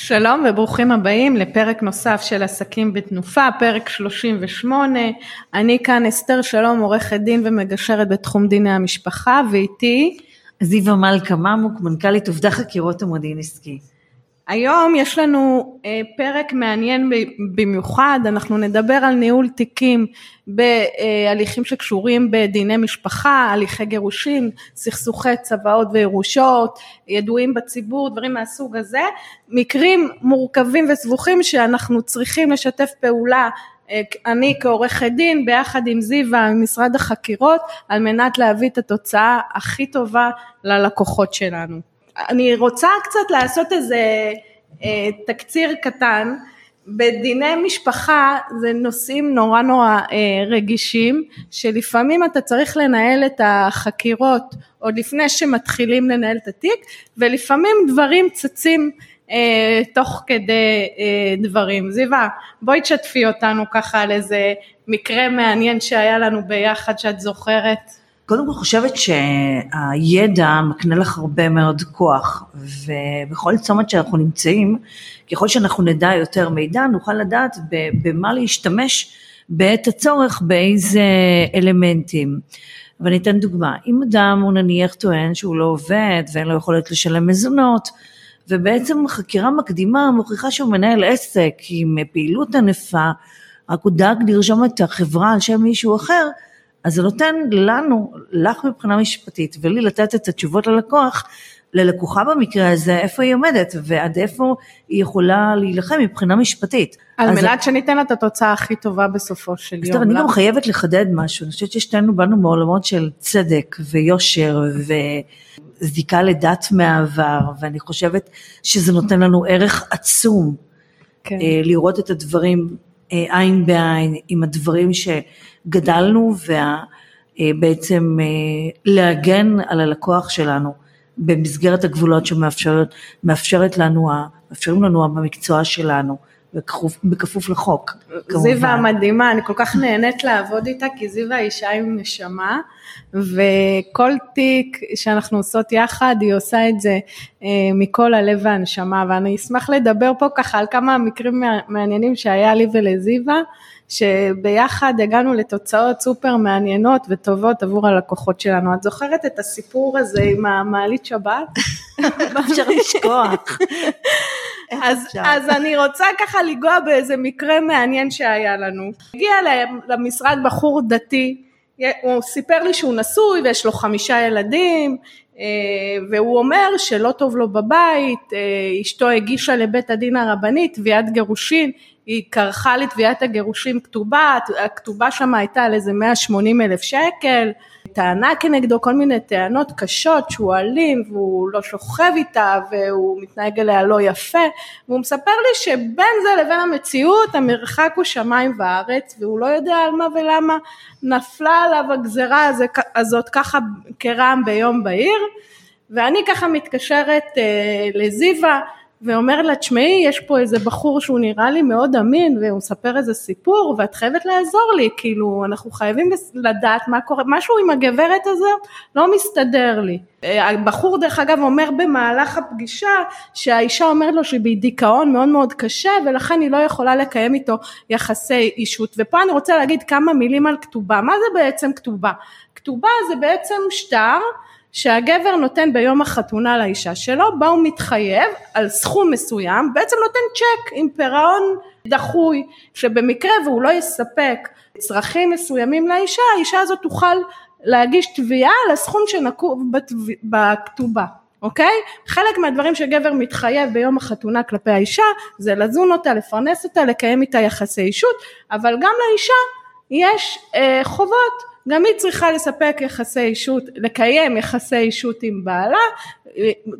שלום וברוכים הבאים לפרק נוסף של עסקים בתנופה, פרק 38. אני כאן אסתר שלום, עורכת דין ומגשרת בתחום דיני המשפחה, ואיתי זיווה מלכה ממוק, מנכ"לית עובדי חקירות המודיעין עסקי. היום יש לנו אה, פרק מעניין במיוחד, אנחנו נדבר על ניהול תיקים בהליכים שקשורים בדיני משפחה, הליכי גירושין, סכסוכי צוואות וירושות, ידועים בציבור, דברים מהסוג הזה, מקרים מורכבים וסבוכים שאנחנו צריכים לשתף פעולה אה, אני כעורכת דין ביחד עם זיווה ממשרד החקירות על מנת להביא את התוצאה הכי טובה ללקוחות שלנו. אני רוצה קצת לעשות איזה אה, תקציר קטן, בדיני משפחה זה נושאים נורא נורא אה, רגישים, שלפעמים אתה צריך לנהל את החקירות עוד לפני שמתחילים לנהל את התיק, ולפעמים דברים צצים אה, תוך כדי אה, דברים. זיווה, בואי תשתפי אותנו ככה על איזה מקרה מעניין שהיה לנו ביחד שאת זוכרת. קודם כל חושבת שהידע מקנה לך הרבה מאוד כוח ובכל צומת שאנחנו נמצאים ככל שאנחנו נדע יותר מידע נוכל לדעת במה להשתמש בעת הצורך באיזה אלמנטים. ואני אתן דוגמה, אם אדם הוא נניח טוען שהוא לא עובד ואין לו יכולת לשלם מזונות ובעצם חקירה מקדימה מוכיחה שהוא מנהל עסק עם פעילות ענפה רק הוא דאג לרשום את החברה על שם מישהו אחר אז זה נותן לנו, לך מבחינה משפטית ולי לתת את התשובות ללקוח, ללקוחה במקרה הזה, איפה היא עומדת ועד איפה היא יכולה להילחם מבחינה משפטית. על מנת שניתן לה את התוצאה הכי טובה בסופו של יום. טוב, אני גם חייבת לחדד משהו, אני חושבת ששתינו באנו מעולמות של צדק ויושר וזיקה לדת מהעבר, ואני חושבת שזה נותן לנו ערך עצום כן. אה, לראות את הדברים עין בעין עם הדברים שגדלנו ובעצם אה, להגן על הלקוח שלנו במסגרת הגבולות שמאפשרת לנו, מאפשרים לנו במקצוע שלנו. בכפוף, לחוק. זיווה המדהימה, אני כל כך נהנית לעבוד איתה, כי זיווה אישה עם נשמה, וכל תיק שאנחנו עושות יחד, היא עושה את זה אה, מכל הלב והנשמה, ואני אשמח לדבר פה ככה על כמה מקרים מעניינים שהיה לי ולזיווה. שביחד הגענו לתוצאות סופר מעניינות וטובות עבור הלקוחות שלנו. את זוכרת את הסיפור הזה עם המעלית שבת? אפשר לשכוח? אז, אז אני רוצה ככה לנגוע באיזה מקרה מעניין שהיה לנו. הגיע למשרד בחור דתי, הוא סיפר לי שהוא נשוי ויש לו חמישה ילדים, אה, והוא אומר שלא טוב לו בבית, אה, אשתו הגישה לבית הדין הרבני תביעת גירושין, היא כרכה לתביעת הגירושין כתובה, הכתובה שם הייתה על איזה 180 אלף שקל, טענה כנגדו כל מיני טענות קשות שהוא אלים והוא לא שוכב איתה והוא מתנהג אליה לא יפה והוא מספר לי שבין זה לבין המציאות המרחק הוא שמיים וארץ והוא לא יודע על מה ולמה נפלה עליו הגזרה הזאת ככה כרעם ביום בהיר ואני ככה מתקשרת אה, לזיווה ואומר לה תשמעי יש פה איזה בחור שהוא נראה לי מאוד אמין והוא מספר איזה סיפור ואת חייבת לעזור לי. כאילו אנחנו חייבים לדעת מה קורה. משהו עם הגברת הזאת לא מסתדר לי. הבחור דרך אגב אומר במהלך הפגישה שהאישה אומרת לו שהיא בדיכאון מאוד מאוד קשה ולכן היא לא יכולה לקיים איתו יחסי אישות. ופה אני רוצה להגיד כמה מילים על כתובה. מה זה בעצם כתובה? כתובה זה בעצם שטר שהגבר נותן ביום החתונה לאישה שלו, בה הוא מתחייב על סכום מסוים, בעצם נותן צ'ק עם פירעון דחוי, שבמקרה והוא לא יספק צרכים מסוימים לאישה, האישה הזאת תוכל להגיש תביעה לסכום שנקוב בכתובה. אוקיי? חלק מהדברים שגבר מתחייב ביום החתונה כלפי האישה זה לזון אותה, לפרנס אותה, לקיים איתה יחסי אישות, אבל גם לאישה יש אה, חובות גם היא צריכה לספק יחסי אישות, לקיים יחסי אישות עם בעלה,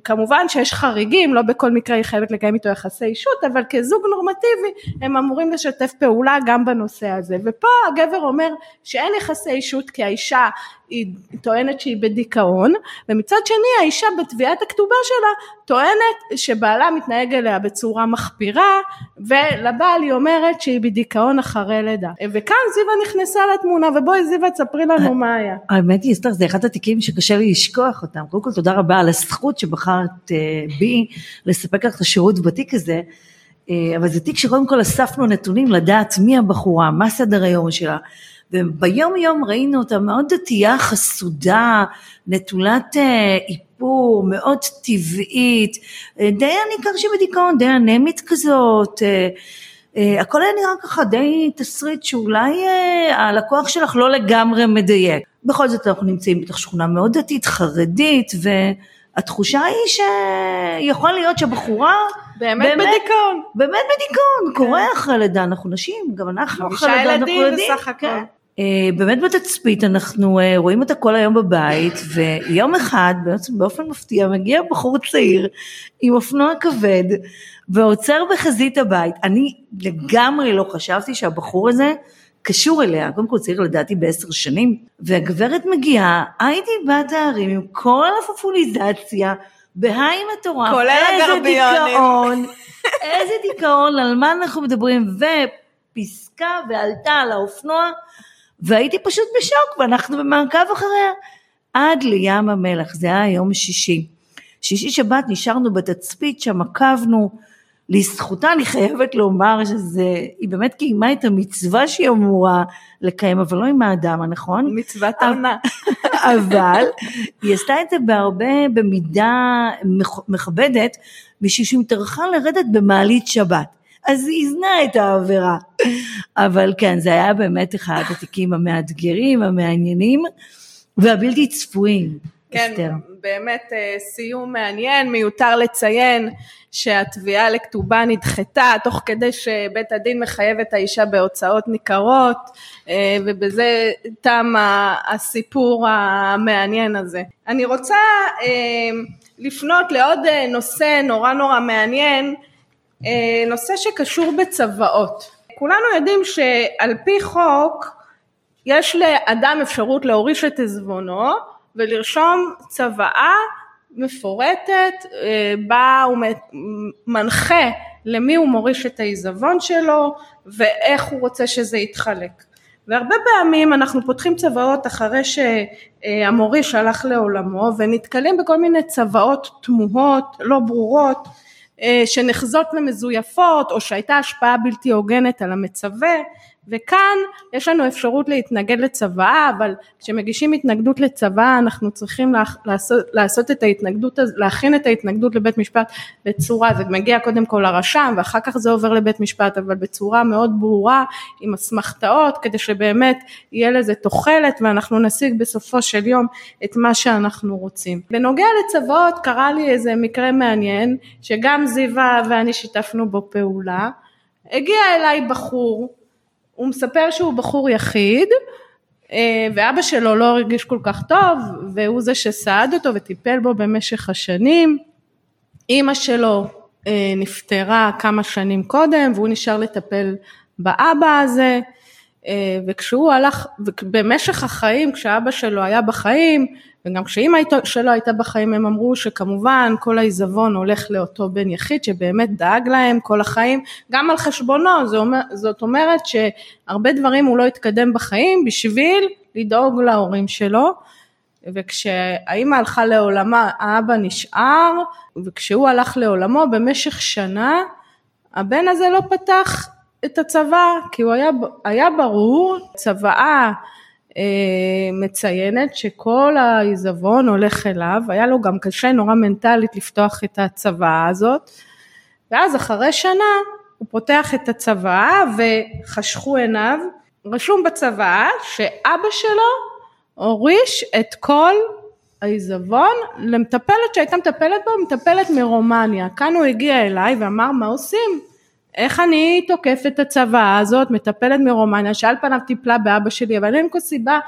כמובן שיש חריגים, לא בכל מקרה היא חייבת לקיים איתו יחסי אישות, אבל כזוג נורמטיבי הם אמורים לשתף פעולה גם בנושא הזה, ופה הגבר אומר שאין יחסי אישות כי האישה היא טוענת שהיא בדיכאון, ומצד שני האישה בתביעת הכתובה שלה טוענת שבעלה מתנהג אליה בצורה מחפירה, ולבעל היא אומרת שהיא בדיכאון אחרי לידה. וכאן זיווה נכנסה לתמונה, ובואי זיווה תספרי לנו מה היה. האמת היא, אסתר, זה אחד התיקים שקשה לי לשכוח אותם. קודם כל תודה רבה על הזכות שבחרת אה, בי לספק לך את השירות בתיק הזה. אה, אבל זה תיק שקודם כל אספנו נתונים לדעת מי הבחורה, מה סדר היום שלה, וביום יום ראינו אותה מאוד דתייה חסודה, נטולת אה, איפור, מאוד טבעית, אה, די ניכר שבדיכאון, די אנמית כזאת, הכל היה נראה ככה די תסריט שאולי הלקוח שלך לא לגמרי מדייק. בכל זאת אנחנו נמצאים בתוך שכונה מאוד דתית, חרדית, והתחושה היא שיכול להיות שבחורה באמת, באמת בדיכאון. באמת בדיכאון, כן. קורה אחרי לידה, אנחנו נשים, גם אנחנו אחרי לידה, אנחנו יודעים. חמישה ילדים בסך הכל. כן. Uh, באמת בתצפית אנחנו uh, רואים אותה כל היום בבית ויום אחד בעצם באופן מפתיע מגיע בחור צעיר עם אופנוע כבד ועוצר בחזית הבית. אני לגמרי לא חשבתי שהבחור הזה קשור אליה, קודם כל צעיר לדעתי בעשר שנים והגברת מגיעה, הייתי בת הערים עם כל הפופוליזציה בהיי מטורף, כולל הגרביונים. דיכאון, איזה דיכאון, על מה אנחנו מדברים, ופסקה ועלתה על האופנוע, והייתי פשוט בשוק, ואנחנו במעקב אחריה, עד לים המלח, זה היה יום שישי. שישי שבת נשארנו בתצפית שם, עקבנו, לזכותה אני חייבת לומר שהיא באמת קיימה את המצווה שהיא אמורה לקיים, אבל לא עם האדם הנכון. מצוות עונה. אבל היא עשתה את זה בהרבה, במידה מכבדת, בשביל שהיא טרחה לרדת במעלית שבת. אז היא הזנה את העבירה. אבל כן, זה היה באמת אחד התיקים המאתגרים, המעניינים והבלתי צפויים. כן, אסתר. באמת אה, סיום מעניין, מיותר לציין שהתביעה לכתובה נדחתה תוך כדי שבית הדין מחייב את האישה בהוצאות ניכרות אה, ובזה תם הסיפור המעניין הזה. אני רוצה אה, לפנות לעוד נושא נורא נורא מעניין, נושא שקשור בצוואות. כולנו יודעים שעל פי חוק יש לאדם אפשרות להוריש את עזבונו ולרשום צוואה מפורטת אה, בה הוא מנחה למי הוא מוריש את העיזבון שלו ואיך הוא רוצה שזה יתחלק. והרבה פעמים אנחנו פותחים צוואות אחרי שהמוריש הלך לעולמו ונתקלים בכל מיני צוואות תמוהות, לא ברורות, אה, שנחזות למזויפות או שהייתה השפעה בלתי הוגנת על המצווה וכאן יש לנו אפשרות להתנגד לצוואה, אבל כשמגישים התנגדות לצוואה אנחנו צריכים לעשות, לעשות את ההתנגדות, להכין את ההתנגדות לבית משפט בצורה, זה מגיע קודם כל לרשם ואחר כך זה עובר לבית משפט, אבל בצורה מאוד ברורה, עם אסמכתאות, כדי שבאמת יהיה לזה תוחלת ואנחנו נשיג בסופו של יום את מה שאנחנו רוצים. בנוגע לצוואות קרה לי איזה מקרה מעניין, שגם זיווה ואני שיתפנו בו פעולה. הגיע אליי בחור הוא מספר שהוא בחור יחיד אה, ואבא שלו לא הרגיש כל כך טוב והוא זה שסעד אותו וטיפל בו במשך השנים. אימא שלו אה, נפטרה כמה שנים קודם והוא נשאר לטפל באבא הזה אה, וכשהוא הלך, במשך החיים כשאבא שלו היה בחיים וגם כשאימא שלו הייתה בחיים הם אמרו שכמובן כל העיזבון הולך לאותו בן יחיד שבאמת דאג להם כל החיים. גם על חשבונו זאת אומרת שהרבה דברים הוא לא התקדם בחיים בשביל לדאוג להורים שלו. וכשהאימא הלכה לעולמה האבא נשאר וכשהוא הלך לעולמו במשך שנה הבן הזה לא פתח את הצבא כי הוא היה, היה ברור צוואה אה, מציינת שכל העיזבון הולך אליו, היה לו גם קשה נורא מנטלית לפתוח את הצוואה הזאת, ואז אחרי שנה הוא פותח את הצוואה וחשכו עיניו, רשום בצוואה שאבא שלו הוריש את כל העיזבון למטפלת שהייתה מטפלת בו, מטפלת מרומניה. כאן הוא הגיע אליי ואמר מה עושים? איך אני תוקף את הצוואה הזאת, מטפלת מרומניה, שעל פניו טיפלה באבא שלי, אבל אין כל סיבה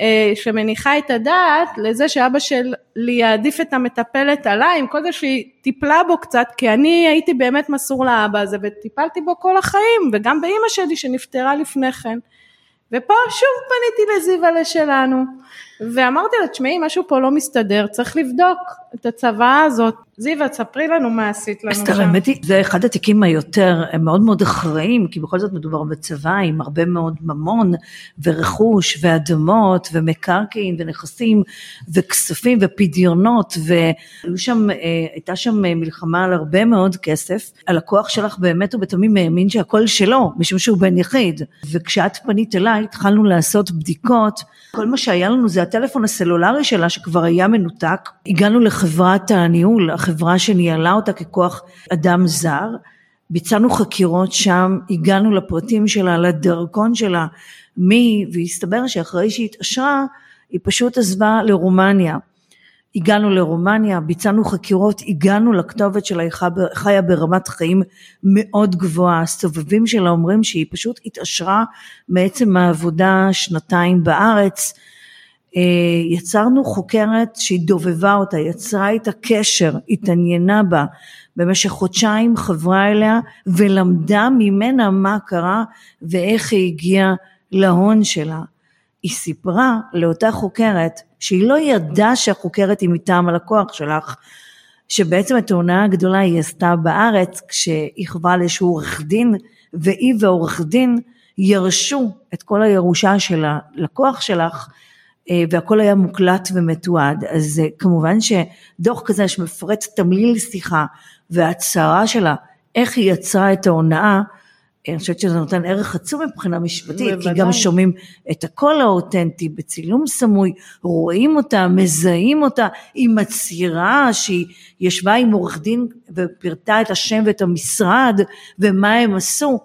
אה, שמניחה את הדעת לזה שאבא שלי יעדיף את המטפלת עליי, עם כל זה שהיא טיפלה בו קצת, כי אני הייתי באמת מסור לאבא הזה, וטיפלתי בו כל החיים, וגם באימא שלי שנפטרה לפני כן. ופה שוב פניתי לזיוולה שלנו. ואמרתי לה, תשמעי, משהו פה לא מסתדר, צריך לבדוק את הצוואה הזאת. זיווה, תספרי לנו מה עשית לנו שם. אסתר, האמת היא, זה אחד התיקים היותר, הם מאוד מאוד אחראיים, כי בכל זאת מדובר בצבא עם הרבה מאוד ממון ורכוש ואדמות ומקרקעין ונכסים וכספים ופדיונות, והיו שם, אה, הייתה שם מלחמה על הרבה מאוד כסף. הלקוח שלך באמת ובתמים האמין שהכל שלו, משום שהוא בן יחיד. וכשאת פנית אליי, התחלנו לעשות בדיקות, כל מה שהיה לנו זה הטלפון הסלולרי שלה שכבר היה מנותק. הגענו לחברת הניהול, החברה שניהלה אותה ככוח אדם זר, ביצענו חקירות שם, הגענו לפרטים שלה, לדרכון שלה, מי, והסתבר שאחרי שהיא התעשרה, היא פשוט עזבה לרומניה. הגענו לרומניה, ביצענו חקירות, הגענו לכתובת שלה, היא חיה ברמת חיים מאוד גבוהה, הסובבים שלה אומרים שהיא פשוט התעשרה מעצם העבודה שנתיים בארץ, יצרנו חוקרת שהיא דובבה אותה, יצרה איתה קשר, התעניינה בה, במשך חודשיים חברה אליה ולמדה ממנה מה קרה ואיך היא הגיעה להון שלה. היא סיפרה לאותה חוקרת שהיא לא ידעה שהחוקרת היא מטעם הלקוח שלך, שבעצם את ההונאה הגדולה היא עשתה בארץ כשהיא חברה לאיזשהו עורך דין והיא ועורך דין ירשו את כל הירושה של הלקוח שלך אה, והכל היה מוקלט ומתועד. אז כמובן שדוח כזה שמפרט תמליל שיחה והצהרה שלה, איך היא יצרה את ההונאה, אני חושבת שזה נותן ערך עצום מבחינה משפטית, בוודאי. כי גם שומעים את הקול האותנטי בצילום סמוי, רואים אותה, מזהים אותה, היא מצהירה שהיא ישבה עם עורך דין ופירטה את השם ואת המשרד ומה הם עשו.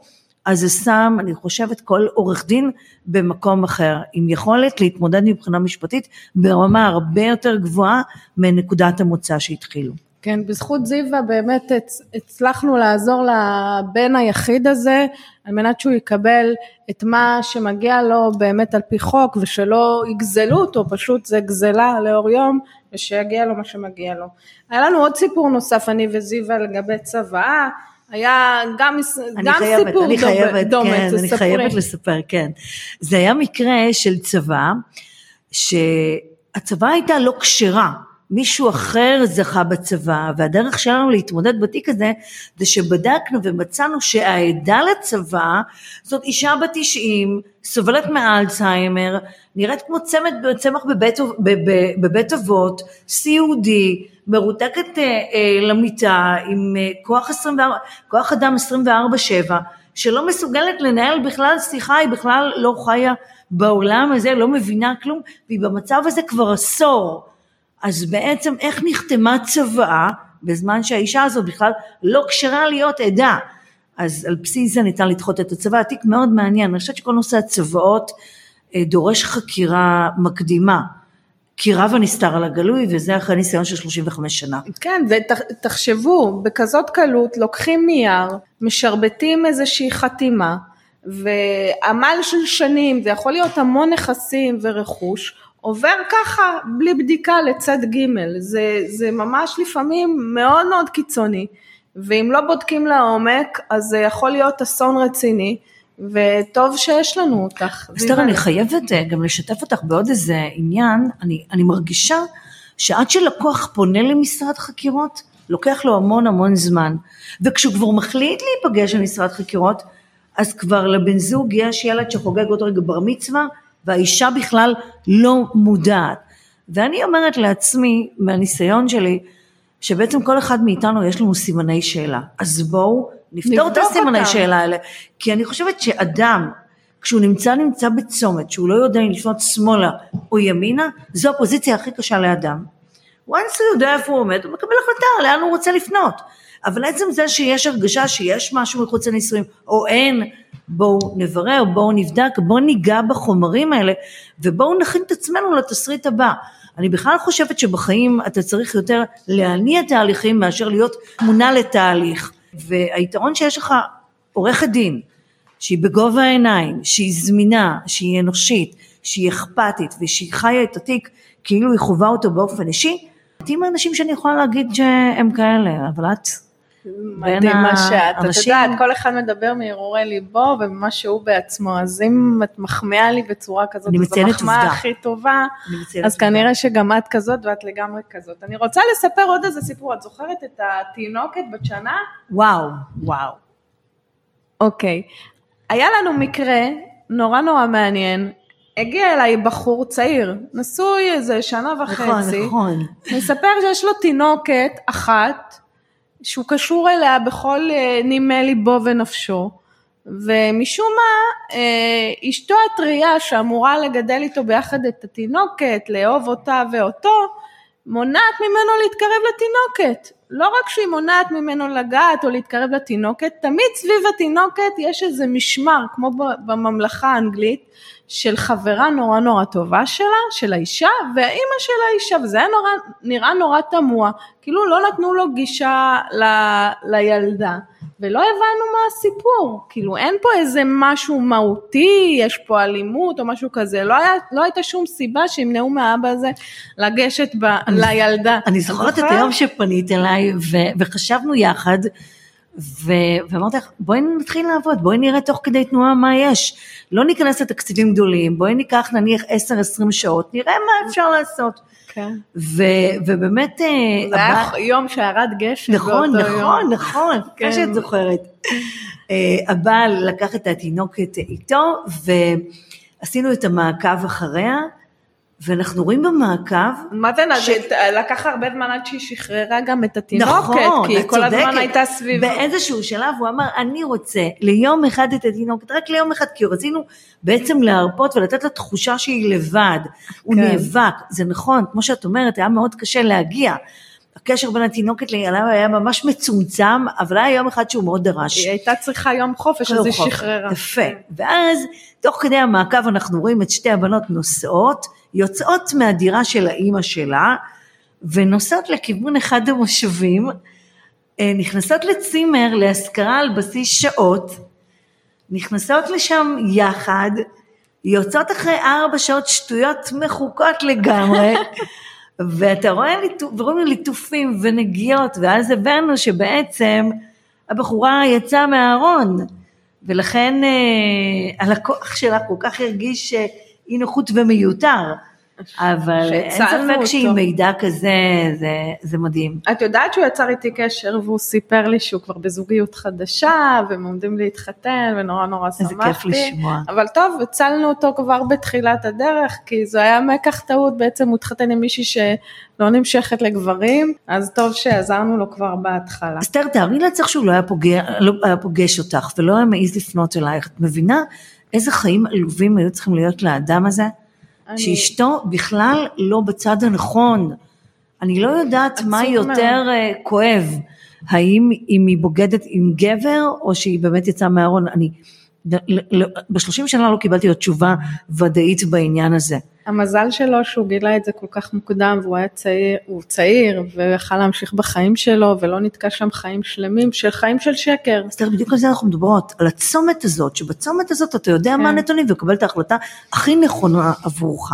אז זה שם, אני חושבת, כל עורך דין במקום אחר, עם יכולת להתמודד מבחינה משפטית ברמה הרבה יותר גבוהה מנקודת המוצא שהתחילו. כן, בזכות זיווה באמת הצלחנו לעזור לבן היחיד הזה על מנת שהוא יקבל את מה שמגיע לו באמת על פי חוק ושלא יגזלו אותו, פשוט זה גזלה לאור יום ושיגיע לו מה שמגיע לו. היה לנו עוד סיפור נוסף אני וזיווה לגבי צוואה היה גם, גם חייבת, סיפור אני חייבת, דומה, כן, אני חייבת לספר, כן. זה היה מקרה של צבא, שהצבא הייתה לא כשרה, מישהו אחר זכה בצבא, והדרך שלנו להתמודד בתיק הזה, זה שבדקנו ומצאנו שהעדה לצבא, זאת אישה בת 90, סובלת מאלצהיימר, נראית כמו צמד, צמח בבית, בבית אבות, סיעודי, מרותקת אה, אה, למיטה עם אה, כוח, 24, כוח אדם 24-7, שלא מסוגלת לנהל בכלל שיחה, היא בכלל לא חיה בעולם הזה, לא מבינה כלום, והיא במצב הזה כבר עשור. אז בעצם איך נחתמה צוואה בזמן שהאישה הזאת בכלל לא כשרה להיות עדה. אז על בסיס זה ניתן לדחות את הצבא, התיק מאוד מעניין, אני חושבת שכל נושא הצוואות דורש חקירה מקדימה. כי רב הנסתר על הגלוי וזה אחרי ניסיון של 35 שנה. כן, ותחשבו, בכזאת קלות לוקחים נייר, משרבטים איזושהי חתימה, ועמל של שנים, זה יכול להיות המון נכסים ורכוש, עובר ככה בלי בדיקה לצד ג', זה, זה ממש לפעמים מאוד מאוד קיצוני, ואם לא בודקים לעומק אז זה יכול להיות אסון רציני. וטוב שיש לנו אותך. אסתר, אני חייבת אה, גם לשתף אותך בעוד איזה עניין, אני, אני מרגישה שעד שלקוח פונה למשרד חקירות, לוקח לו המון המון זמן, וכשהוא כבר מחליט להיפגש במשרד חקירות, אז כבר לבן זוג יש ילד שחוגג אותו רגע בר מצווה, והאישה בכלל לא מודעת. ואני אומרת לעצמי, מהניסיון שלי, שבעצם כל אחד מאיתנו יש לנו סימני שאלה. אז בואו נפתור את הסימני שאלה האלה. כי אני חושבת שאדם, כשהוא נמצא נמצא בצומת, שהוא לא יודע אם לפנות שמאלה או ימינה, זו הפוזיציה הכי קשה לאדם. once הוא יודע איפה הוא עומד, הוא מקבל החלטה לאן הוא רוצה לפנות. אבל עצם זה שיש הרגשה שיש משהו מחוץ לנישואים, או אין, בואו נברר, בואו נבדק, בואו ניגע בחומרים האלה, ובואו נכין את עצמנו לתסריט הבא. אני בכלל חושבת שבחיים אתה צריך יותר להניע תהליכים מאשר להיות תמונה לתהליך. והיתרון שיש לך עורכת דין, שהיא בגובה העיניים, שהיא זמינה, שהיא אנושית, שהיא אכפתית ושהיא חיה את התיק כאילו היא חווה אותו באופן אישי, עם האנשים שאני יכולה להגיד שהם כאלה, אבל את מדהים מה שאת, את יודעת, כל אחד מדבר מהרהורי ליבו וממה שהוא בעצמו, אז אם את מחמיאה לי בצורה כזאת, זו המחמאה הכי טובה, אז כנראה שגם את כזאת ואת לגמרי כזאת. אני רוצה לספר עוד איזה סיפור, את זוכרת את התינוקת בת שנה? וואו, וואו. אוקיי, היה לנו מקרה נורא נורא מעניין, הגיע אליי בחור צעיר, נשוי איזה שנה וחצי, נכון, נכון. מספר שיש לו תינוקת אחת, שהוא קשור אליה בכל אה, נימי ליבו ונפשו, ומשום מה אה, אשתו הטריה שאמורה לגדל איתו ביחד את התינוקת, לאהוב אותה ואותו, מונעת ממנו להתקרב לתינוקת. לא רק שהיא מונעת ממנו לגעת או להתקרב לתינוקת, תמיד סביב התינוקת יש איזה משמר, כמו בממלכה האנגלית, של חברה נורא נורא טובה שלה, של האישה, והאימא של האישה, וזה היה נורא, נראה נורא תמוה, כאילו לא נתנו לו גישה ל, לילדה, ולא הבנו מה הסיפור, כאילו אין פה איזה משהו מהותי, יש פה אלימות או משהו כזה, לא, היה, לא הייתה שום סיבה שימנעו מהאבא הזה לגשת ב, אני, לילדה. אני זוכרת את היום שפנית אליי ו, וחשבנו יחד, ו... ואמרתי לך, בואי נתחיל לעבוד, בואי נראה תוך כדי תנועה מה יש. לא ניכנס לתקציבים גדולים, בואי ניקח נניח 10-20 שעות, נראה מה אפשר לעשות. כן. ו... ובאמת... אה, זה היה הבא... יום שירד גשם נכון, באותו נכון, יום. נכון, נכון, כן. כמו שאת זוכרת. אה, הבעל לקח את התינוקת איתו, ועשינו את המעקב אחריה. ואנחנו רואים במעקב... מה זה, ש... לקח הרבה זמן עד שהיא שחררה גם את התינוקת, נכון, כי כל צודקת. הזמן הייתה סביבה. באיזשהו שלב הוא אמר, אני רוצה ליום אחד את התינוקת, רק ליום אחד, כי רצינו בעצם להרפות ולתת לה תחושה שהיא לבד. כן. הוא נאבק, זה נכון, כמו שאת אומרת, היה מאוד קשה להגיע. הקשר בין התינוקת לילדה היה ממש מצומצם, אבל היה יום אחד שהוא מאוד דרש. היא הייתה צריכה יום חופש, אז היא שחררה. יפה. ואז, תוך כדי המעקב אנחנו רואים את שתי הבנות נוסעות, יוצאות מהדירה של האימא שלה ונוסעות לכיוון אחד המושבים, אה, נכנסות לצימר להשכרה על בסיס שעות, נכנסות לשם יחד, יוצאות אחרי ארבע שעות שטויות מחוקות לגמרי, ואתה רואה, ורואים ליטופים ונגיעות, ואז הבנו שבעצם הבחורה יצאה מהארון, ולכן אה, הלקוח שלה כל כך הרגיש אי נוחות ומיותר. אבל אין ספק שעם מידע כזה, זה, זה מדהים. את יודעת שהוא יצר איתי קשר והוא סיפר לי שהוא כבר בזוגיות חדשה והם עומדים להתחתן ונורא נורא שמחתי. איזה כיף לשמוע. אבל טוב, הצלנו אותו כבר בתחילת הדרך, כי זה היה מקח טעות, בעצם הוא התחתן עם מישהי שלא נמשכת לגברים, אז טוב שעזרנו לו כבר בהתחלה. אסתר, תארי לעצמך שהוא לא היה, פוגע, לא היה פוגש אותך ולא היה מעז לפנות אלייך, את מבינה איזה חיים עלובים היו צריכים להיות לאדם הזה? אני... שאשתו בכלל לא בצד הנכון. אני לא יודעת מה יותר מה... אה, כואב, האם אם היא בוגדת עם גבר או שהיא באמת יצאה מהארון. אני בשלושים שנה לא קיבלתי עוד תשובה ודאית בעניין הזה. המזל שלו שהוא גילה את זה כל כך מוקדם והוא היה צעיר, הוא צעיר ויכל להמשיך בחיים שלו ולא נתקע שם חיים שלמים של חיים של שקר. אז תראה בדיוק על זה אנחנו מדברות, על הצומת הזאת, שבצומת הזאת אתה יודע כן. מה הנתונים ומקבל את ההחלטה הכי נכונה עבורך.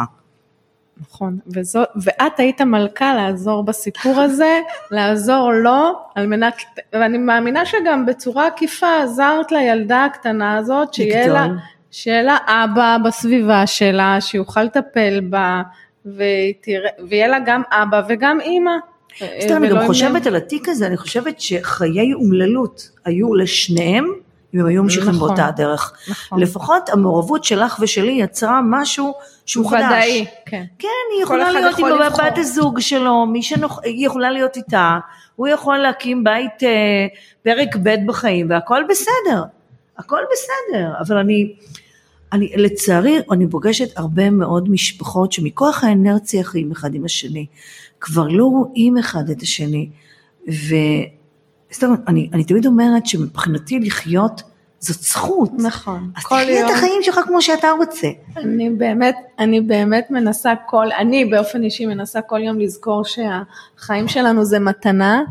נכון, וזו, ואת היית מלכה לעזור בסיפור הזה, לעזור לו, על מנת, ואני מאמינה שגם בצורה עקיפה עזרת לילדה הקטנה הזאת, שיהיה לה, שיהיה לה אבא בסביבה שלה, שיוכל לטפל בה, ותראה, ויהיה לה גם אבא וגם אימא. סתם, אני גם חושבת על התיק הזה, אני חושבת שחיי אומללות היו לשניהם, אם הם היו ממשיכים נכון, באותה הדרך. נכון. לפחות המעורבות שלך ושלי יצרה משהו שהוא חדש. ודאי, כן. כן, היא יכולה להיות עם בת הזוג שלו, מי שנוח, היא יכולה להיות איתה, הוא יכול להקים בית אה, פרק ב' בחיים והכל בסדר, הכל בסדר, אבל אני, אני לצערי, אני פוגשת הרבה מאוד משפחות שמכוח האנרציה חיים אחד עם השני, כבר לא רואים אחד את השני, ו... סתם, אני, אני תמיד אומרת שמבחינתי לחיות זאת זכות. נכון. אז תחי את החיים שלך כמו שאתה רוצה. אני באמת, אני באמת מנסה כל, אני באופן אישי מנסה כל יום לזכור שהחיים שלנו זה מתנה,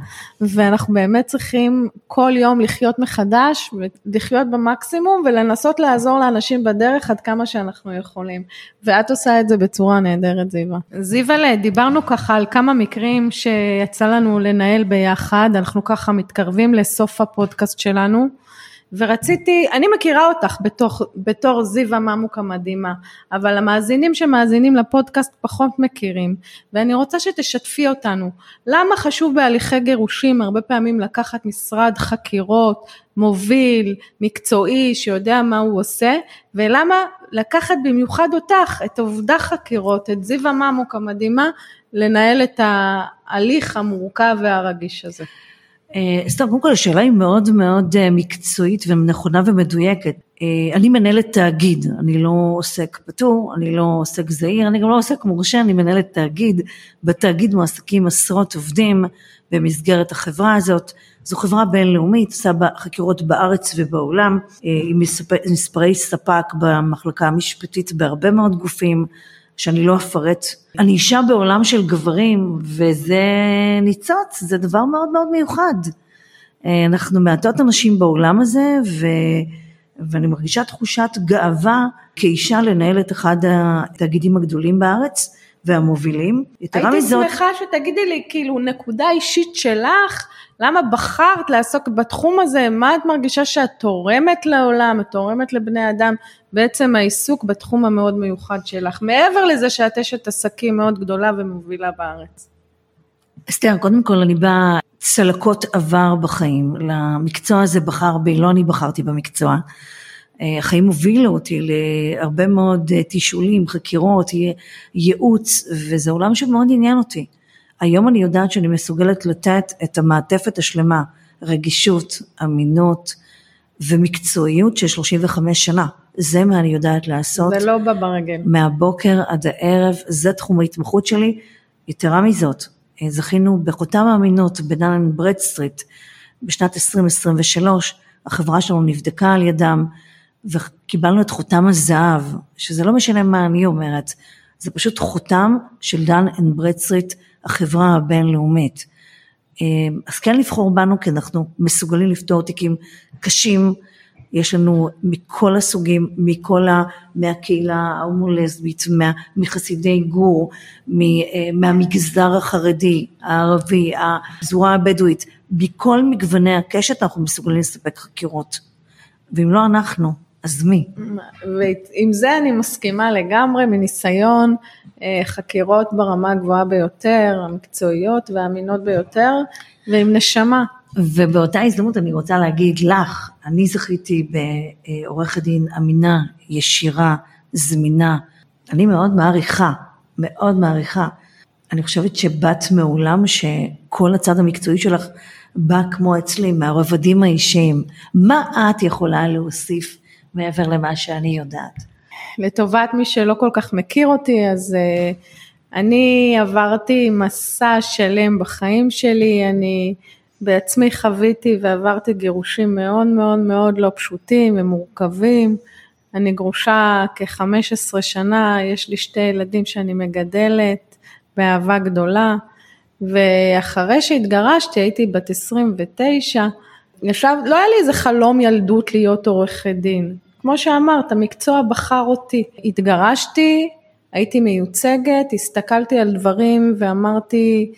ואנחנו באמת צריכים כל יום לחיות מחדש, לחיות במקסימום ולנסות לעזור לאנשים בדרך עד כמה שאנחנו יכולים. ואת עושה את זה בצורה נהדרת, זיווה. זיווה, דיברנו ככה על כמה מקרים שיצא לנו לנהל ביחד, אנחנו ככה מתקרבים לסוף הפודקאסט שלנו. ורציתי, אני מכירה אותך בתוך, בתור זיו הממוק המדהימה, אבל המאזינים שמאזינים לפודקאסט פחות מכירים, ואני רוצה שתשתפי אותנו, למה חשוב בהליכי גירושים הרבה פעמים לקחת משרד חקירות, מוביל, מקצועי, שיודע מה הוא עושה, ולמה לקחת במיוחד אותך, את עובדה חקירות, את זיו הממוק המדהימה, לנהל את ההליך המורכב והרגיש הזה. אה, סתם, קודם כל השאלה היא מאוד מאוד אה, מקצועית ונכונה ומדויקת. אה, אני מנהלת תאגיד, אני לא עוסק פטור, אני לא עוסק זעיר, אני גם לא עוסק מורשה, אני מנהלת תאגיד. בתאגיד מועסקים עשרות עובדים במסגרת החברה הזאת. זו חברה בינלאומית, עושה חקירות בארץ ובעולם, עם מספרי ספק במחלקה המשפטית בהרבה מאוד גופים. שאני לא אפרט. אני אישה בעולם של גברים, וזה ניצוץ, זה דבר מאוד מאוד מיוחד. אה, אנחנו מעטות אנשים בעולם הזה, ו... ואני מרגישה תחושת גאווה כאישה לנהל את אחד התאגידים הגדולים בארץ והמובילים. הייתי מזאת... שמחה שתגידי לי כאילו נקודה אישית שלך, למה בחרת לעסוק בתחום הזה, מה את מרגישה שאת תורמת לעולם, את תורמת לבני אדם, בעצם העיסוק בתחום המאוד מיוחד שלך, מעבר לזה שאת אשת עסקים מאוד גדולה ומובילה בארץ. אסתר, קודם כל אני באה צלקות עבר בחיים, למקצוע הזה בחר בי, לא אני בחרתי במקצוע. אה, החיים הובילו אותי להרבה מאוד אה, תשאולים, חקירות, ייעוץ, וזה עולם שמאוד עניין אותי. היום אני יודעת שאני מסוגלת לתת את המעטפת השלמה, רגישות, אמינות ומקצועיות של 35 שנה. זה מה אני יודעת לעשות. זה לא בא ברגל. מהבוקר עד הערב, זה תחום ההתמחות שלי. יתרה מזאת, זכינו בחותם האמינות בדן ברדסטריט בשנת 2023, החברה שלנו נבדקה על ידם וקיבלנו את חותם הזהב, שזה לא משנה מה אני אומרת, זה פשוט חותם של דן אנד ברדסטריט, החברה הבינלאומית. אז כן לבחור בנו כי אנחנו מסוגלים לפתור תיקים קשים, יש לנו מכל הסוגים, מכל ה... מהקהילה ההומולסבית, מה, מחסידי גור, מה, מהמגזר החרדי, הערבי, הפזורה הבדואית, מכל מגווני הקשת אנחנו מסוגלים לספק חקירות. ואם לא אנחנו, אז מי? ועם זה אני מסכימה לגמרי, מניסיון, אה, חקירות ברמה הגבוהה ביותר, המקצועיות והאמינות ביותר, ועם נשמה. ובאותה הזדמנות אני רוצה להגיד לך, אני זכיתי בעורכת דין אמינה, ישירה, זמינה, אני מאוד מעריכה, מאוד מעריכה. אני חושבת שבאת מעולם שכל הצד המקצועי שלך בא כמו אצלי, מהרבדים האישיים. מה את יכולה להוסיף מעבר למה שאני יודעת? לטובת מי שלא כל כך מכיר אותי, אז uh, אני עברתי מסע שלם בחיים שלי, אני בעצמי חוויתי ועברתי גירושים מאוד מאוד מאוד לא פשוטים ומורכבים. אני גרושה כ-15 שנה, יש לי שתי ילדים שאני מגדלת באהבה גדולה, ואחרי שהתגרשתי הייתי בת 29, ישב, לא היה לי איזה חלום ילדות להיות עורכת דין. כמו שאמרת, המקצוע בחר אותי. התגרשתי, הייתי מיוצגת, הסתכלתי על דברים ואמרתי,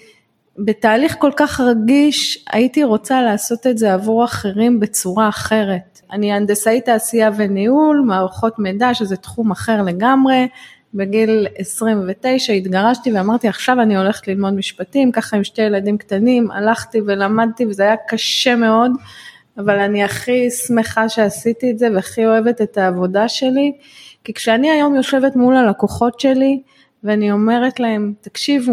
בתהליך כל כך רגיש, הייתי רוצה לעשות את זה עבור אחרים בצורה אחרת. אני הנדסאית תעשייה וניהול, מערכות מידע, שזה תחום אחר לגמרי. בגיל 29 התגרשתי ואמרתי עכשיו אני הולכת ללמוד משפטים, ככה עם שתי ילדים קטנים, הלכתי ולמדתי וזה היה קשה מאוד, אבל אני הכי שמחה שעשיתי את זה והכי אוהבת את העבודה שלי, כי כשאני היום יושבת מול הלקוחות שלי ואני אומרת להם, תקשיבו,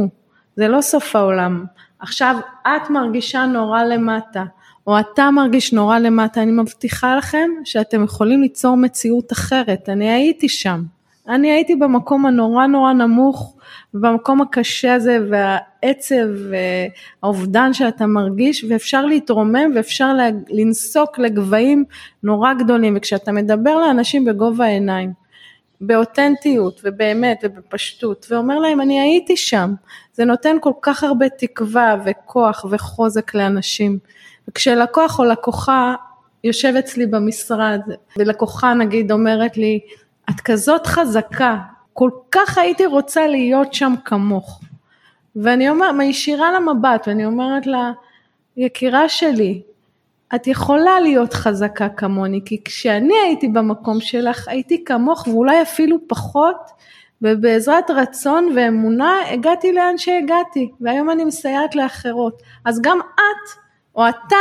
זה לא סוף העולם. עכשיו את מרגישה נורא למטה, או אתה מרגיש נורא למטה, אני מבטיחה לכם שאתם יכולים ליצור מציאות אחרת, אני הייתי שם. אני הייתי במקום הנורא נורא נמוך, במקום הקשה הזה, העצב והאובדן שאתה מרגיש ואפשר להתרומם ואפשר לנסוק לגבהים נורא גדולים. וכשאתה מדבר לאנשים בגובה העיניים באותנטיות ובאמת ובפשטות ואומר להם אני הייתי שם זה נותן כל כך הרבה תקווה וכוח וחוזק לאנשים. וכשלקוח או לקוחה יושב אצלי במשרד ולקוחה נגיד אומרת לי את כזאת חזקה כל כך הייתי רוצה להיות שם כמוך ואני אומרת מישירה לה מבט ואני אומרת לה יקירה שלי את יכולה להיות חזקה כמוני, כי כשאני הייתי במקום שלך הייתי כמוך ואולי אפילו פחות, ובעזרת רצון ואמונה הגעתי לאן שהגעתי, והיום אני מסייעת לאחרות. אז גם את או אתה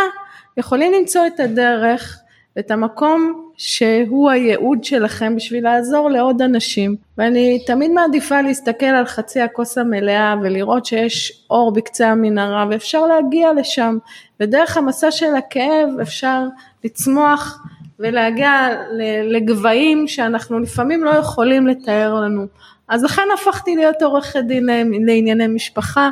יכולים למצוא את הדרך ואת המקום שהוא הייעוד שלכם בשביל לעזור לעוד אנשים. ואני תמיד מעדיפה להסתכל על חצי הכוס המלאה ולראות שיש אור בקצה המנהרה ואפשר להגיע לשם. ודרך המסע של הכאב אפשר לצמוח ולהגיע לגבהים שאנחנו לפעמים לא יכולים לתאר לנו. אז לכן הפכתי להיות עורכת דין לענייני משפחה.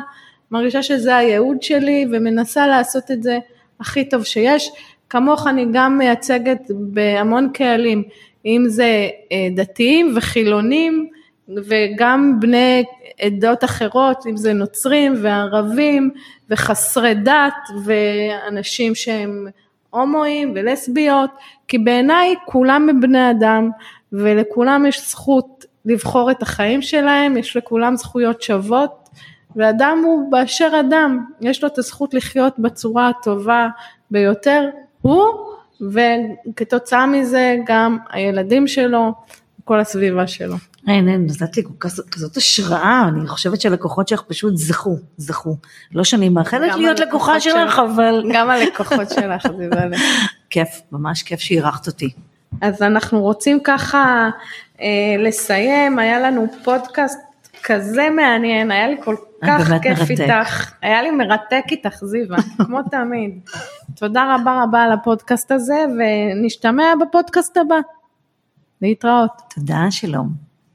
מרגישה שזה הייעוד שלי ומנסה לעשות את זה הכי טוב שיש כמוך אני גם מייצגת בהמון קהלים, אם זה אה, דתיים וחילונים וגם בני עדות אחרות, אם זה נוצרים וערבים וחסרי דת ואנשים שהם הומואים ולסביות, כי בעיניי כולם הם בני אדם ולכולם יש זכות לבחור את החיים שלהם, יש לכולם זכויות שוות ואדם הוא באשר אדם, יש לו את הזכות לחיות בצורה הטובה ביותר הוא וכתוצאה מזה גם הילדים שלו, כל הסביבה שלו. אין, אין, נתת לי כזאת, כזאת השראה, אני חושבת שלקוחות שלך פשוט זכו, זכו. לא שאני מאחלת להיות לקוחה שלך, של... אבל... גם הלקוחות שלך, זיוונה. כיף, ממש כיף שאירחת אותי. אז אנחנו רוצים ככה אה, לסיים, היה לנו פודקאסט כזה מעניין, היה לי כל כך כיף מרתק. איתך, היה לי מרתק איתך זיווה, כמו תמיד. תודה רבה רבה על הפודקאסט הזה ונשתמע בפודקאסט הבא. להתראות. תודה, שלום.